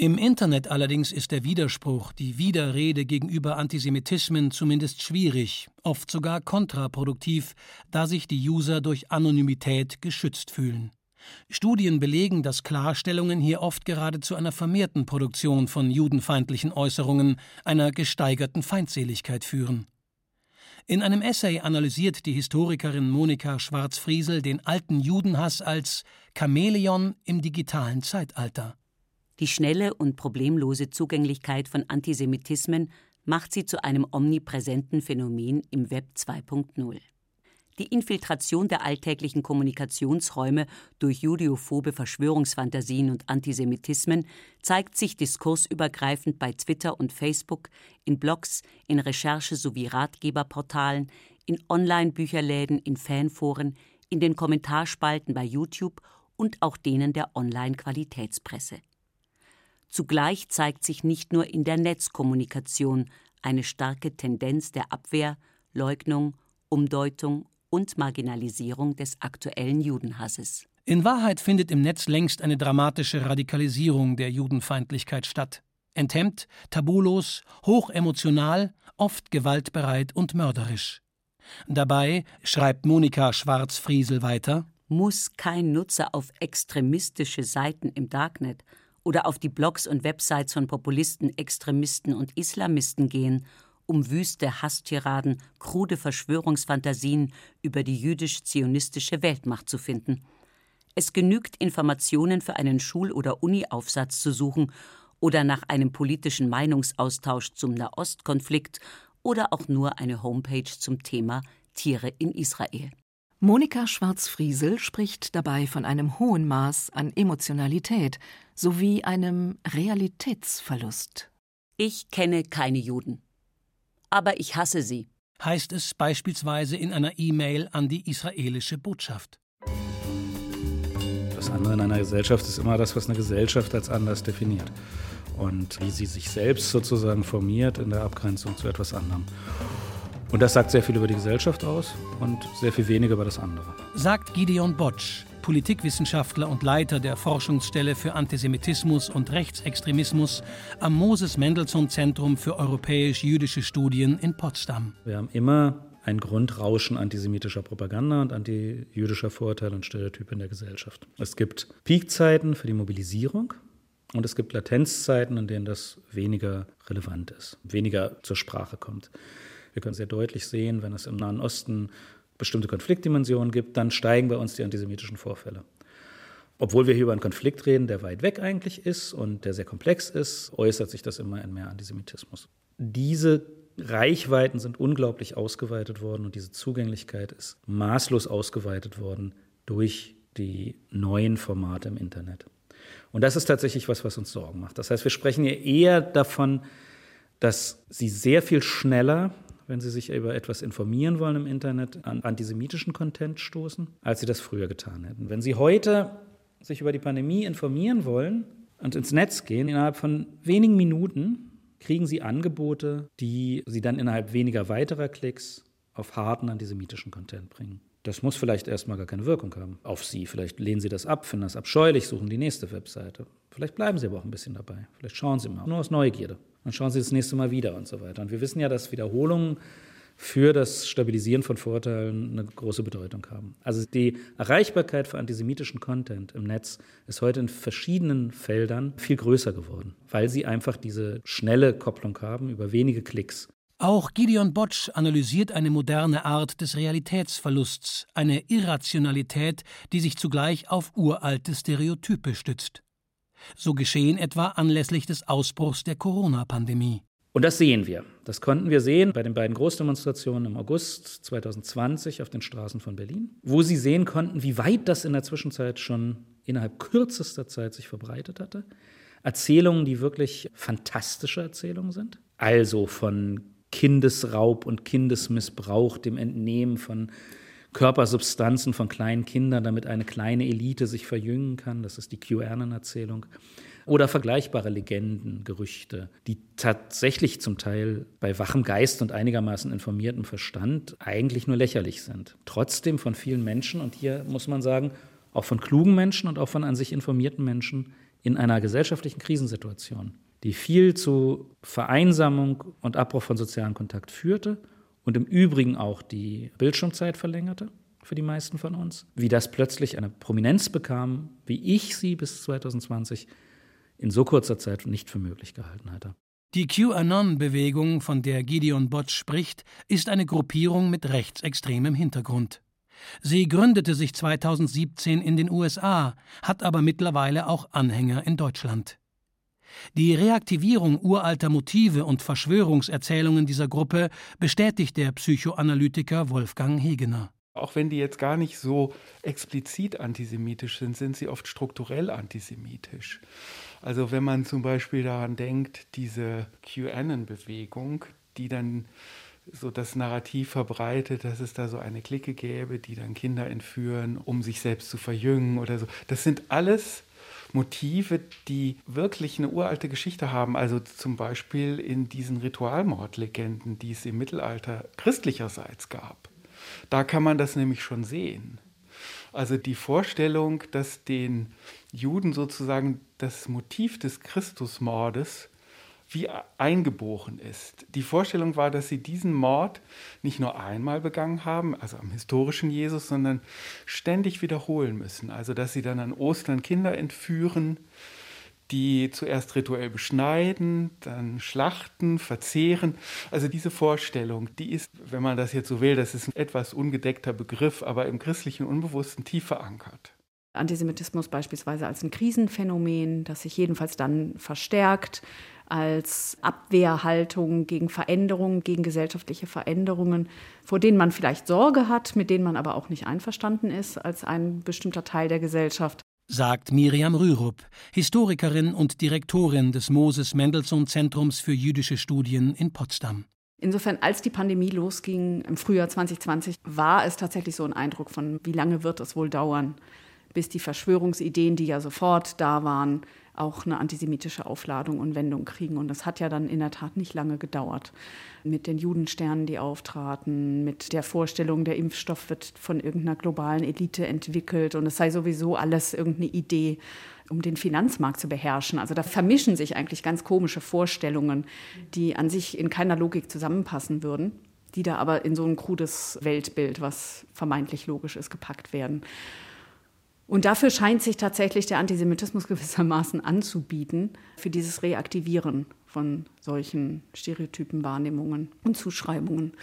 Im Internet allerdings ist der Widerspruch, die Widerrede gegenüber Antisemitismen zumindest schwierig, oft sogar kontraproduktiv, da sich die User durch Anonymität geschützt fühlen. Studien belegen, dass Klarstellungen hier oft gerade zu einer vermehrten Produktion von judenfeindlichen Äußerungen, einer gesteigerten Feindseligkeit führen. In einem Essay analysiert die Historikerin Monika Schwarz-Friesel den alten Judenhass als Chamäleon im digitalen Zeitalter. Die schnelle und problemlose Zugänglichkeit von Antisemitismen macht sie zu einem omnipräsenten Phänomen im Web 2.0. Die Infiltration der alltäglichen Kommunikationsräume durch judeophobe Verschwörungsfantasien und Antisemitismen zeigt sich diskursübergreifend bei Twitter und Facebook, in Blogs, in Recherche- sowie Ratgeberportalen, in Online-Bücherläden, in Fanforen, in den Kommentarspalten bei YouTube und auch denen der Online-Qualitätspresse. Zugleich zeigt sich nicht nur in der Netzkommunikation eine starke Tendenz der Abwehr, Leugnung, Umdeutung und Marginalisierung des aktuellen Judenhasses. In Wahrheit findet im Netz längst eine dramatische Radikalisierung der Judenfeindlichkeit statt. Enthemmt, tabulos, hochemotional, oft gewaltbereit und mörderisch. Dabei, schreibt Monika Schwarz-Friesel weiter, muss kein Nutzer auf extremistische Seiten im Darknet oder auf die Blogs und Websites von Populisten, Extremisten und Islamisten gehen, um wüste Hasstiraden, krude Verschwörungsfantasien über die jüdisch-zionistische Weltmacht zu finden. Es genügt, Informationen für einen Schul- oder Uni-Aufsatz zu suchen oder nach einem politischen Meinungsaustausch zum Nahostkonflikt oder auch nur eine Homepage zum Thema Tiere in Israel. Monika Schwarz-Friesel spricht dabei von einem hohen Maß an Emotionalität sowie einem Realitätsverlust. Ich kenne keine Juden, aber ich hasse sie, heißt es beispielsweise in einer E-Mail an die israelische Botschaft. Das andere in einer Gesellschaft ist immer das, was eine Gesellschaft als anders definiert und wie sie sich selbst sozusagen formiert in der Abgrenzung zu etwas anderem. Und das sagt sehr viel über die Gesellschaft aus und sehr viel weniger über das andere. Sagt Gideon Botsch, Politikwissenschaftler und Leiter der Forschungsstelle für Antisemitismus und Rechtsextremismus am Moses Mendelssohn Zentrum für europäisch-jüdische Studien in Potsdam. Wir haben immer ein Grundrauschen antisemitischer Propaganda und antijüdischer Vorurteile und Stereotype in der Gesellschaft. Es gibt Peakzeiten für die Mobilisierung und es gibt Latenzzeiten, in denen das weniger relevant ist, weniger zur Sprache kommt. Wir können sehr deutlich sehen, wenn es im Nahen Osten bestimmte Konfliktdimensionen gibt, dann steigen bei uns die antisemitischen Vorfälle. Obwohl wir hier über einen Konflikt reden, der weit weg eigentlich ist und der sehr komplex ist, äußert sich das immer in mehr Antisemitismus. Diese Reichweiten sind unglaublich ausgeweitet worden und diese Zugänglichkeit ist maßlos ausgeweitet worden durch die neuen Formate im Internet. Und das ist tatsächlich was, was uns Sorgen macht. Das heißt, wir sprechen hier eher davon, dass sie sehr viel schneller wenn Sie sich über etwas informieren wollen im Internet, an antisemitischen Content stoßen, als Sie das früher getan hätten. Wenn Sie heute sich über die Pandemie informieren wollen und ins Netz gehen, innerhalb von wenigen Minuten kriegen Sie Angebote, die Sie dann innerhalb weniger weiterer Klicks auf harten antisemitischen Content bringen. Das muss vielleicht erstmal gar keine Wirkung haben auf Sie. Vielleicht lehnen Sie das ab, finden das abscheulich, suchen die nächste Webseite. Vielleicht bleiben Sie aber auch ein bisschen dabei. Vielleicht schauen Sie mal, nur aus Neugierde. Dann schauen Sie das nächste Mal wieder und so weiter. Und wir wissen ja, dass Wiederholungen für das Stabilisieren von Vorurteilen eine große Bedeutung haben. Also die Erreichbarkeit für antisemitischen Content im Netz ist heute in verschiedenen Feldern viel größer geworden, weil sie einfach diese schnelle Kopplung haben über wenige Klicks. Auch Gideon Botsch analysiert eine moderne Art des Realitätsverlusts, eine Irrationalität, die sich zugleich auf uralte Stereotype stützt. So geschehen etwa anlässlich des Ausbruchs der Corona-Pandemie. Und das sehen wir. Das konnten wir sehen bei den beiden Großdemonstrationen im August 2020 auf den Straßen von Berlin, wo Sie sehen konnten, wie weit das in der Zwischenzeit schon innerhalb kürzester Zeit sich verbreitet hatte. Erzählungen, die wirklich fantastische Erzählungen sind. Also von Kindesraub und Kindesmissbrauch, dem Entnehmen von Körpersubstanzen von kleinen Kindern, damit eine kleine Elite sich verjüngen kann. Das ist die QAnon-Erzählung. Oder vergleichbare Legenden, Gerüchte, die tatsächlich zum Teil bei wachem Geist und einigermaßen informiertem Verstand eigentlich nur lächerlich sind. Trotzdem von vielen Menschen, und hier muss man sagen, auch von klugen Menschen und auch von an sich informierten Menschen in einer gesellschaftlichen Krisensituation, die viel zu Vereinsamung und Abbruch von sozialen Kontakt führte und im Übrigen auch die Bildschirmzeit verlängerte für die meisten von uns, wie das plötzlich eine Prominenz bekam, wie ich sie bis 2020 in so kurzer Zeit nicht für möglich gehalten hatte. Die QAnon-Bewegung, von der Gideon Botsch spricht, ist eine Gruppierung mit rechtsextremem Hintergrund. Sie gründete sich 2017 in den USA, hat aber mittlerweile auch Anhänger in Deutschland. Die Reaktivierung uralter Motive und Verschwörungserzählungen dieser Gruppe bestätigt der Psychoanalytiker Wolfgang Hegener. Auch wenn die jetzt gar nicht so explizit antisemitisch sind, sind sie oft strukturell antisemitisch. Also wenn man zum Beispiel daran denkt, diese QAnon-Bewegung, die dann so das Narrativ verbreitet, dass es da so eine Clique gäbe, die dann Kinder entführen, um sich selbst zu verjüngen oder so. Das sind alles Motive, die wirklich eine uralte Geschichte haben. Also zum Beispiel in diesen Ritualmordlegenden, die es im Mittelalter christlicherseits gab. Da kann man das nämlich schon sehen. Also die Vorstellung, dass den Juden sozusagen das Motiv des Christusmordes wie eingeboren ist. Die Vorstellung war, dass sie diesen Mord nicht nur einmal begangen haben, also am historischen Jesus, sondern ständig wiederholen müssen. Also dass sie dann an Ostern Kinder entführen, die zuerst rituell beschneiden, dann schlachten, verzehren. Also diese Vorstellung, die ist, wenn man das jetzt so will, das ist ein etwas ungedeckter Begriff, aber im christlichen Unbewussten tief verankert. Antisemitismus beispielsweise als ein Krisenphänomen, das sich jedenfalls dann verstärkt, als Abwehrhaltung gegen Veränderungen, gegen gesellschaftliche Veränderungen, vor denen man vielleicht Sorge hat, mit denen man aber auch nicht einverstanden ist als ein bestimmter Teil der Gesellschaft sagt Miriam Rürup, Historikerin und Direktorin des Moses Mendelssohn Zentrums für jüdische Studien in Potsdam. Insofern, als die Pandemie losging im Frühjahr 2020, war es tatsächlich so ein Eindruck von, wie lange wird es wohl dauern, bis die Verschwörungsideen, die ja sofort da waren, auch eine antisemitische Aufladung und Wendung kriegen. Und das hat ja dann in der Tat nicht lange gedauert. Mit den Judensternen, die auftraten, mit der Vorstellung, der Impfstoff wird von irgendeiner globalen Elite entwickelt und es sei sowieso alles irgendeine Idee, um den Finanzmarkt zu beherrschen. Also da vermischen sich eigentlich ganz komische Vorstellungen, die an sich in keiner Logik zusammenpassen würden die da aber in so ein krudes Weltbild, was vermeintlich logisch ist, gepackt werden. Und dafür scheint sich tatsächlich der Antisemitismus gewissermaßen anzubieten, für dieses Reaktivieren von solchen Stereotypen, Wahrnehmungen und Zuschreibungen.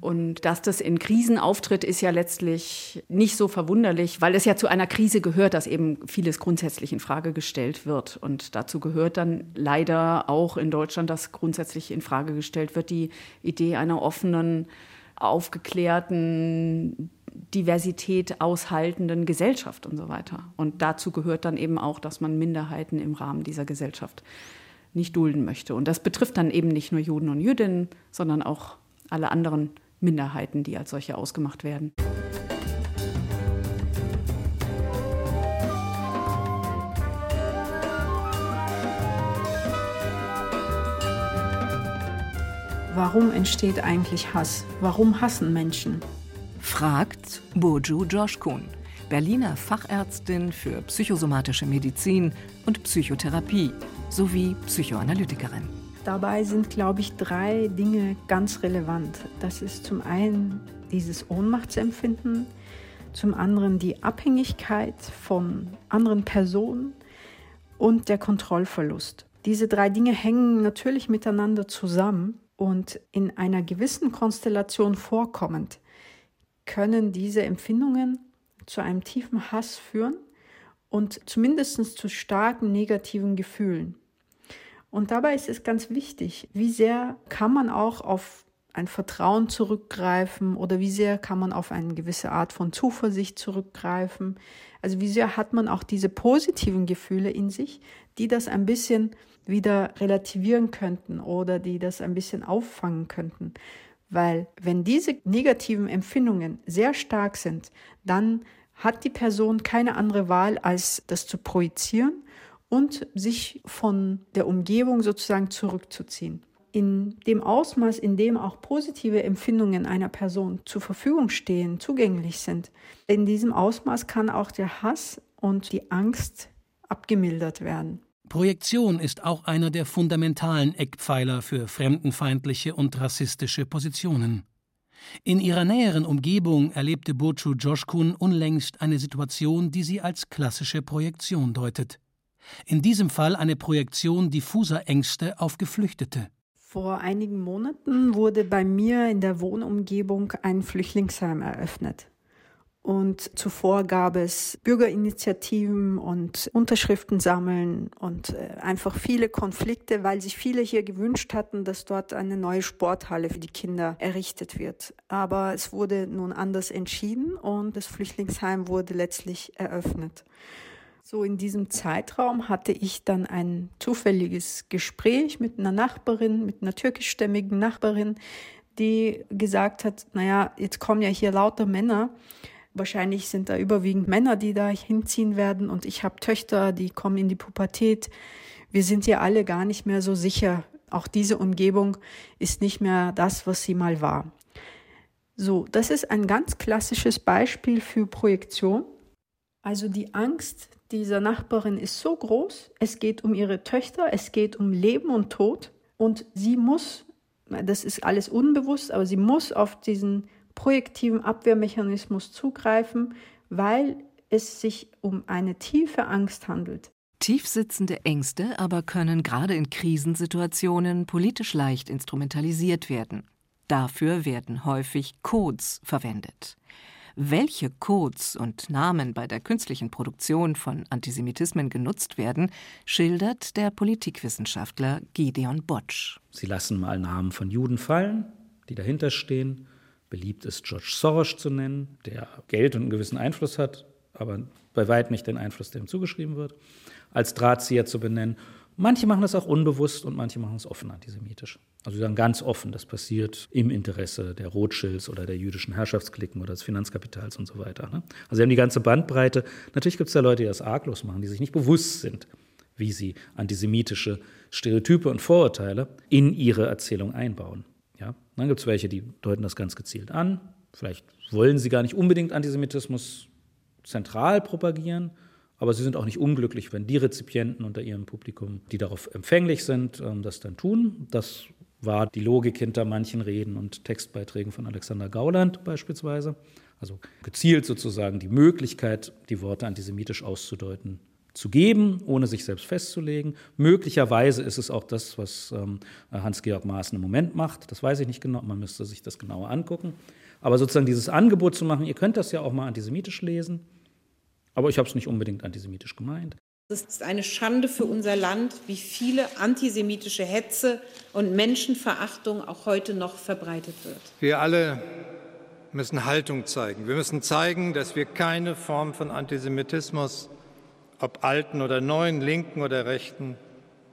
Und dass das in Krisen auftritt, ist ja letztlich nicht so verwunderlich, weil es ja zu einer Krise gehört, dass eben vieles grundsätzlich in Frage gestellt wird. Und dazu gehört dann leider auch in Deutschland, dass grundsätzlich in Frage gestellt wird die Idee einer offenen, aufgeklärten, Diversität aushaltenden Gesellschaft und so weiter. Und dazu gehört dann eben auch, dass man Minderheiten im Rahmen dieser Gesellschaft nicht dulden möchte. Und das betrifft dann eben nicht nur Juden und Jüdinnen, sondern auch alle anderen Minderheiten, die als solche ausgemacht werden. Warum entsteht eigentlich Hass? Warum hassen Menschen? Fragt Burju Joshkun, Berliner Fachärztin für psychosomatische Medizin und Psychotherapie sowie Psychoanalytikerin. Dabei sind, glaube ich, drei Dinge ganz relevant. Das ist zum einen dieses Ohnmachtsempfinden, zum anderen die Abhängigkeit von anderen Personen und der Kontrollverlust. Diese drei Dinge hängen natürlich miteinander zusammen und in einer gewissen Konstellation vorkommend können diese Empfindungen zu einem tiefen Hass führen und zumindest zu starken negativen Gefühlen. Und dabei ist es ganz wichtig, wie sehr kann man auch auf ein Vertrauen zurückgreifen oder wie sehr kann man auf eine gewisse Art von Zuversicht zurückgreifen. Also wie sehr hat man auch diese positiven Gefühle in sich, die das ein bisschen wieder relativieren könnten oder die das ein bisschen auffangen könnten. Weil wenn diese negativen Empfindungen sehr stark sind, dann hat die Person keine andere Wahl, als das zu projizieren und sich von der Umgebung sozusagen zurückzuziehen. In dem Ausmaß, in dem auch positive Empfindungen einer Person zur Verfügung stehen, zugänglich sind, in diesem Ausmaß kann auch der Hass und die Angst abgemildert werden. Projektion ist auch einer der fundamentalen Eckpfeiler für fremdenfeindliche und rassistische Positionen. In ihrer näheren Umgebung erlebte Burcu Joshkun unlängst eine Situation, die sie als klassische Projektion deutet. In diesem Fall eine Projektion diffuser Ängste auf Geflüchtete. Vor einigen Monaten wurde bei mir in der Wohnumgebung ein Flüchtlingsheim eröffnet. Und zuvor gab es Bürgerinitiativen und Unterschriften sammeln und äh, einfach viele Konflikte, weil sich viele hier gewünscht hatten, dass dort eine neue Sporthalle für die Kinder errichtet wird. Aber es wurde nun anders entschieden und das Flüchtlingsheim wurde letztlich eröffnet. So in diesem Zeitraum hatte ich dann ein zufälliges Gespräch mit einer Nachbarin, mit einer türkischstämmigen Nachbarin, die gesagt hat, naja, jetzt kommen ja hier lauter Männer Wahrscheinlich sind da überwiegend Männer, die da hinziehen werden. Und ich habe Töchter, die kommen in die Pubertät. Wir sind ja alle gar nicht mehr so sicher. Auch diese Umgebung ist nicht mehr das, was sie mal war. So, das ist ein ganz klassisches Beispiel für Projektion. Also die Angst dieser Nachbarin ist so groß. Es geht um ihre Töchter, es geht um Leben und Tod. Und sie muss, das ist alles unbewusst, aber sie muss auf diesen projektiven Abwehrmechanismus zugreifen, weil es sich um eine tiefe Angst handelt. Tiefsitzende Ängste aber können gerade in Krisensituationen politisch leicht instrumentalisiert werden. Dafür werden häufig Codes verwendet. Welche Codes und Namen bei der künstlichen Produktion von Antisemitismen genutzt werden, schildert der Politikwissenschaftler Gideon Botsch. Sie lassen mal Namen von Juden fallen, die dahinter stehen, Beliebt ist George Soros zu nennen, der Geld und einen gewissen Einfluss hat, aber bei weitem nicht den Einfluss, der ihm zugeschrieben wird, als Drahtzieher zu benennen. Manche machen das auch unbewusst und manche machen es offen antisemitisch. Also sie sagen ganz offen, das passiert im Interesse der Rothschilds oder der jüdischen Herrschaftsklicken oder des Finanzkapitals und so weiter. Ne? Also sie haben die ganze Bandbreite. Natürlich gibt es da Leute, die das arglos machen, die sich nicht bewusst sind, wie sie antisemitische Stereotype und Vorurteile in ihre Erzählung einbauen. Ja? Dann gibt es welche, die deuten das ganz gezielt an. Vielleicht wollen sie gar nicht unbedingt Antisemitismus zentral propagieren, aber sie sind auch nicht unglücklich, wenn die Rezipienten unter ihrem Publikum, die darauf empfänglich sind, ähm, das dann tun. Das war die Logik hinter manchen Reden und Textbeiträgen von Alexander Gauland beispielsweise. Also gezielt sozusagen die Möglichkeit, die Worte antisemitisch auszudeuten, zu geben, ohne sich selbst festzulegen. Möglicherweise ist es auch das, was ähm, Hans-Georg Maaßen im Moment macht. Das weiß ich nicht genau, man müsste sich das genauer angucken. Aber sozusagen dieses Angebot zu machen, ihr könnt das ja auch mal antisemitisch lesen, aber ich habe es nicht unbedingt antisemitisch gemeint. Es ist eine Schande für unser Land, wie viele antisemitische Hetze und Menschenverachtung auch heute noch verbreitet wird. Wir alle müssen Haltung zeigen. Wir müssen zeigen, dass wir keine Form von Antisemitismus ob alten oder neuen, linken oder rechten,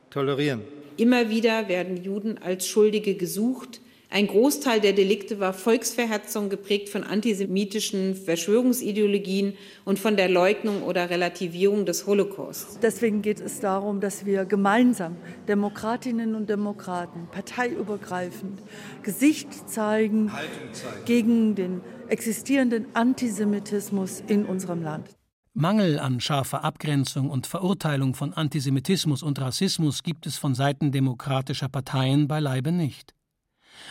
tolerieren. Immer wieder werden Juden als Schuldige gesucht. Ein Großteil der Delikte war Volksverhetzung, geprägt von antisemitischen Verschwörungsideologien und von der Leugnung oder Relativierung des Holocaust. Deswegen geht es darum, dass wir gemeinsam, Demokratinnen und Demokraten, parteiübergreifend, Gesicht zeigen, zeigen. gegen den existierenden Antisemitismus in unserem Land. Mangel an scharfer Abgrenzung und Verurteilung von Antisemitismus und Rassismus gibt es von Seiten demokratischer Parteien beileibe nicht.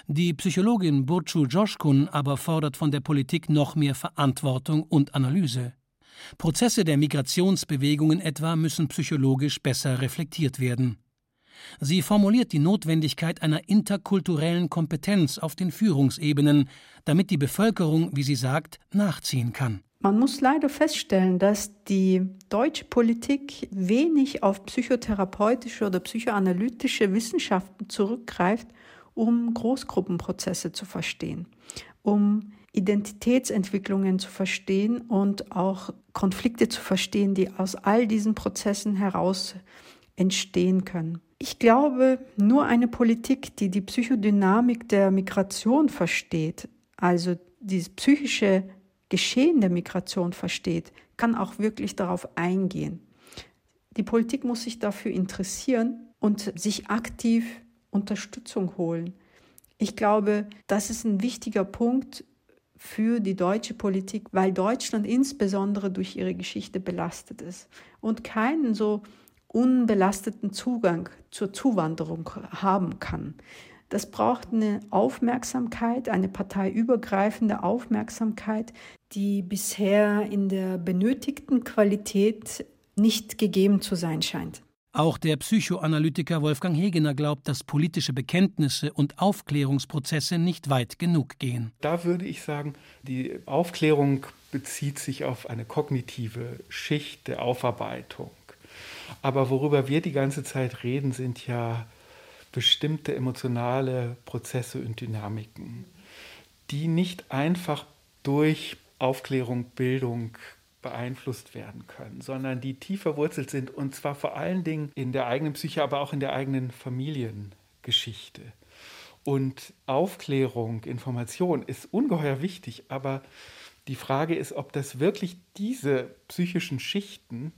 Die Psychologin Burcu Joshkun aber fordert von der Politik noch mehr Verantwortung und Analyse. Prozesse der Migrationsbewegungen etwa müssen psychologisch besser reflektiert werden. Sie formuliert die Notwendigkeit einer interkulturellen Kompetenz auf den Führungsebenen, damit die Bevölkerung, wie sie sagt, nachziehen kann. Man muss leider feststellen, dass die deutsche Politik wenig auf psychotherapeutische oder psychoanalytische Wissenschaften zurückgreift, um Großgruppenprozesse zu verstehen, um Identitätsentwicklungen zu verstehen und auch Konflikte zu verstehen, die aus all diesen Prozessen heraus entstehen können. Ich glaube, nur eine Politik, die die Psychodynamik der Migration versteht, also dieses psychische Geschehen der Migration versteht, kann auch wirklich darauf eingehen. Die Politik muss sich dafür interessieren und sich aktiv Unterstützung holen. Ich glaube, das ist ein wichtiger Punkt für die deutsche Politik, weil Deutschland insbesondere durch ihre Geschichte belastet ist und keinen so unbelasteten Zugang zur Zuwanderung haben kann. Das braucht eine Aufmerksamkeit, eine parteiübergreifende Aufmerksamkeit, die bisher in der benötigten Qualität nicht gegeben zu sein scheint. Auch der Psychoanalytiker Wolfgang Hegener glaubt, dass politische Bekenntnisse und Aufklärungsprozesse nicht weit genug gehen. Da würde ich sagen, die Aufklärung bezieht sich auf eine kognitive Schicht der Aufarbeitung. Aber worüber wir die ganze Zeit reden, sind ja bestimmte emotionale Prozesse und Dynamiken, die nicht einfach durch Aufklärung, Bildung beeinflusst werden können, sondern die tief verwurzelt sind und zwar vor allen Dingen in der eigenen Psyche, aber auch in der eigenen Familiengeschichte. Und Aufklärung, Information ist ungeheuer wichtig, aber die Frage ist, ob das wirklich diese psychischen Schichten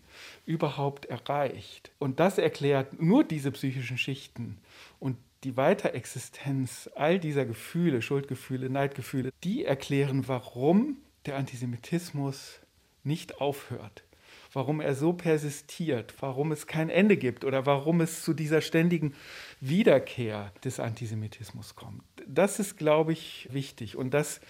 überhaupt erreicht. Und das erklärt nur diese psychischen Schichten und die Weiterexistenz all dieser Gefühle, Schuldgefühle, Neidgefühle, die erklären, warum der Antisemitismus nicht aufhört, warum er so persistiert, warum es kein Ende gibt oder warum es zu dieser ständigen Wiederkehr des Antisemitismus kommt. Das ist, glaube ich, wichtig und das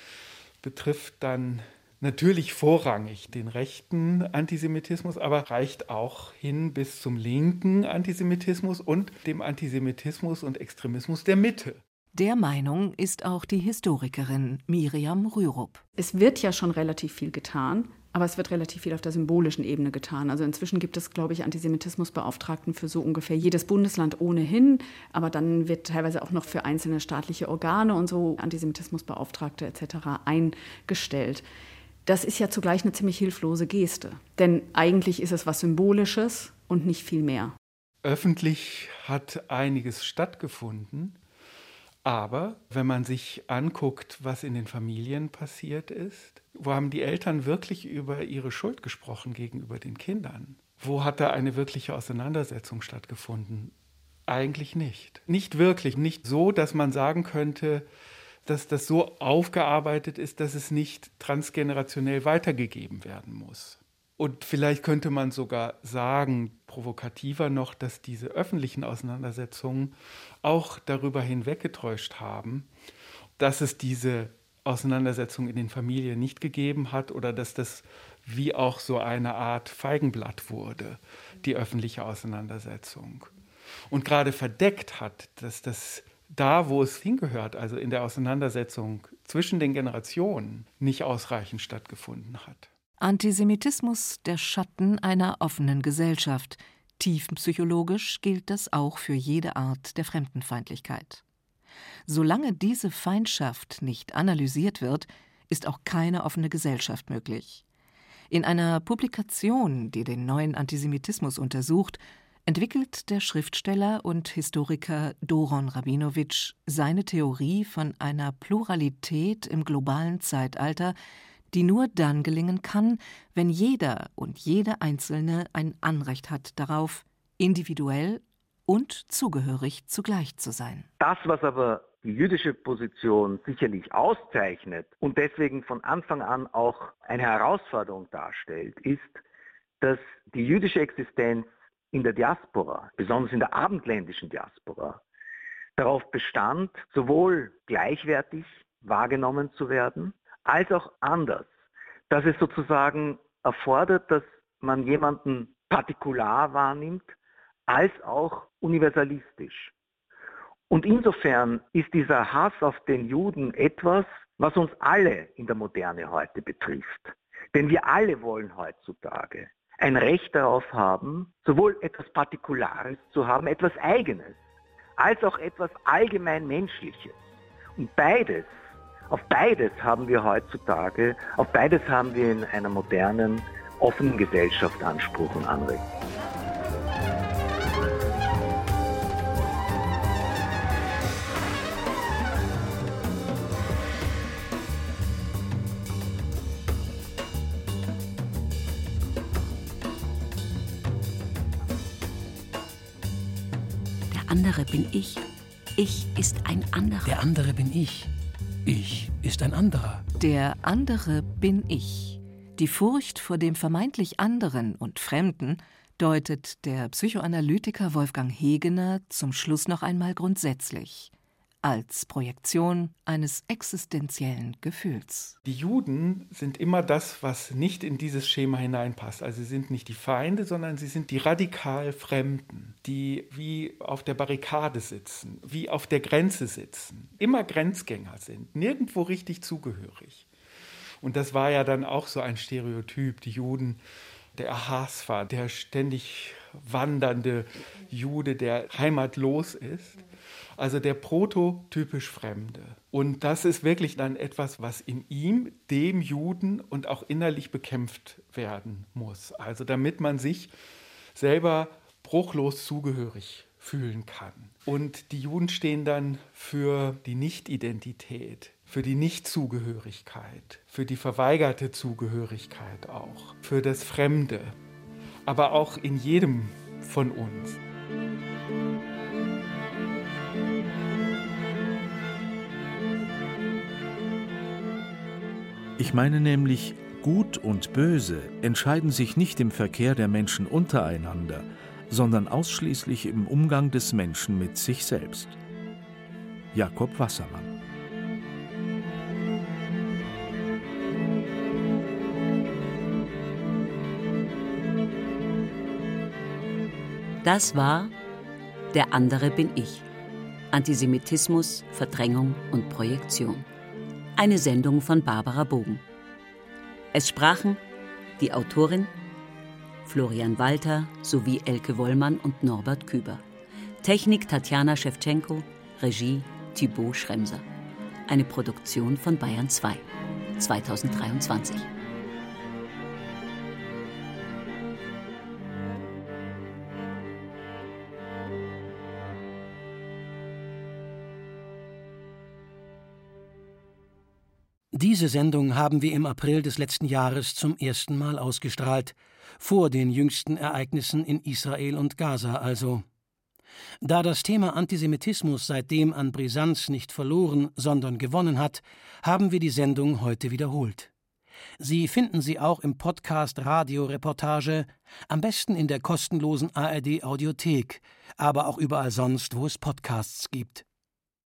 betrifft dann natürlich vorrangig den rechten Antisemitismus, aber reicht auch hin bis zum linken Antisemitismus und dem Antisemitismus und Extremismus der Mitte. Der Meinung ist auch die Historikerin Miriam Rürup. Es wird ja schon relativ viel getan, aber es wird relativ viel auf der symbolischen Ebene getan. Also inzwischen gibt es, glaube ich, Antisemitismusbeauftragten für so ungefähr jedes Bundesland ohnehin. Aber dann wird teilweise auch noch für einzelne staatliche Organe und so Antisemitismusbeauftragte etc. eingestellt. Das ist ja zugleich eine ziemlich hilflose Geste. Denn eigentlich ist es was Symbolisches und nicht viel mehr. Öffentlich hat einiges stattgefunden. Aber wenn man sich anguckt, was in den Familien passiert ist, wo haben die Eltern wirklich über ihre Schuld gesprochen gegenüber den Kindern? Wo hat da eine wirkliche Auseinandersetzung stattgefunden? Eigentlich nicht. Nicht wirklich. Nicht so, dass man sagen könnte, dass das so aufgearbeitet ist, dass es nicht transgenerationell weitergegeben werden muss. Und vielleicht könnte man sogar sagen, provokativer noch, dass diese öffentlichen Auseinandersetzungen auch darüber hinweggetäuscht haben, dass es diese Auseinandersetzung in den Familien nicht gegeben hat oder dass das wie auch so eine Art Feigenblatt wurde, die öffentliche Auseinandersetzung. Und gerade verdeckt hat, dass das da, wo es hingehört, also in der Auseinandersetzung zwischen den Generationen, nicht ausreichend stattgefunden hat. Antisemitismus der Schatten einer offenen Gesellschaft. Tiefenpsychologisch gilt das auch für jede Art der Fremdenfeindlichkeit. Solange diese Feindschaft nicht analysiert wird, ist auch keine offene Gesellschaft möglich. In einer Publikation, die den neuen Antisemitismus untersucht, entwickelt der Schriftsteller und Historiker Doron Rabinowitsch seine Theorie von einer Pluralität im globalen Zeitalter, die nur dann gelingen kann, wenn jeder und jede Einzelne ein Anrecht hat darauf, individuell und zugehörig zugleich zu sein. Das, was aber die jüdische Position sicherlich auszeichnet und deswegen von Anfang an auch eine Herausforderung darstellt, ist, dass die jüdische Existenz in der Diaspora, besonders in der abendländischen Diaspora, darauf bestand, sowohl gleichwertig wahrgenommen zu werden, als auch anders. Dass es sozusagen erfordert, dass man jemanden partikular wahrnimmt, als auch universalistisch. Und insofern ist dieser Hass auf den Juden etwas, was uns alle in der Moderne heute betrifft. Denn wir alle wollen heutzutage ein Recht darauf haben, sowohl etwas Partikulares zu haben, etwas Eigenes, als auch etwas allgemein Menschliches. Und beides, auf beides haben wir heutzutage, auf beides haben wir in einer modernen, offenen Gesellschaft Anspruch und Anrecht. andere bin ich. Ich ist ein anderer. Der andere bin ich. Ich ist ein anderer. Der andere bin ich. Die Furcht vor dem vermeintlich anderen und Fremden deutet der Psychoanalytiker Wolfgang Hegener zum Schluss noch einmal grundsätzlich als Projektion eines existenziellen Gefühls. Die Juden sind immer das, was nicht in dieses Schema hineinpasst. Also sie sind nicht die Feinde, sondern sie sind die radikal Fremden, die wie auf der Barrikade sitzen, wie auf der Grenze sitzen, immer Grenzgänger sind, nirgendwo richtig zugehörig. Und das war ja dann auch so ein Stereotyp, die Juden, der Ahasver, der ständig wandernde Jude, der heimatlos ist also der prototypisch Fremde. Und das ist wirklich dann etwas, was in ihm, dem Juden und auch innerlich bekämpft werden muss. Also damit man sich selber bruchlos zugehörig fühlen kann. Und die Juden stehen dann für die Nichtidentität, für die Nichtzugehörigkeit, für die verweigerte Zugehörigkeit auch, für das Fremde, aber auch in jedem von uns. Ich meine nämlich, Gut und Böse entscheiden sich nicht im Verkehr der Menschen untereinander, sondern ausschließlich im Umgang des Menschen mit sich selbst. Jakob Wassermann Das war Der andere bin ich. Antisemitismus, Verdrängung und Projektion. Eine Sendung von Barbara Bogen. Es sprachen die Autorin Florian Walter sowie Elke Wollmann und Norbert Küber. Technik Tatjana Schewtschenko, Regie Thibaut Schremser. Eine Produktion von Bayern 2 2023. Diese Sendung haben wir im April des letzten Jahres zum ersten Mal ausgestrahlt, vor den jüngsten Ereignissen in Israel und Gaza also. Da das Thema Antisemitismus seitdem an Brisanz nicht verloren, sondern gewonnen hat, haben wir die Sendung heute wiederholt. Sie finden sie auch im Podcast Radioreportage, am besten in der kostenlosen ARD Audiothek, aber auch überall sonst, wo es Podcasts gibt.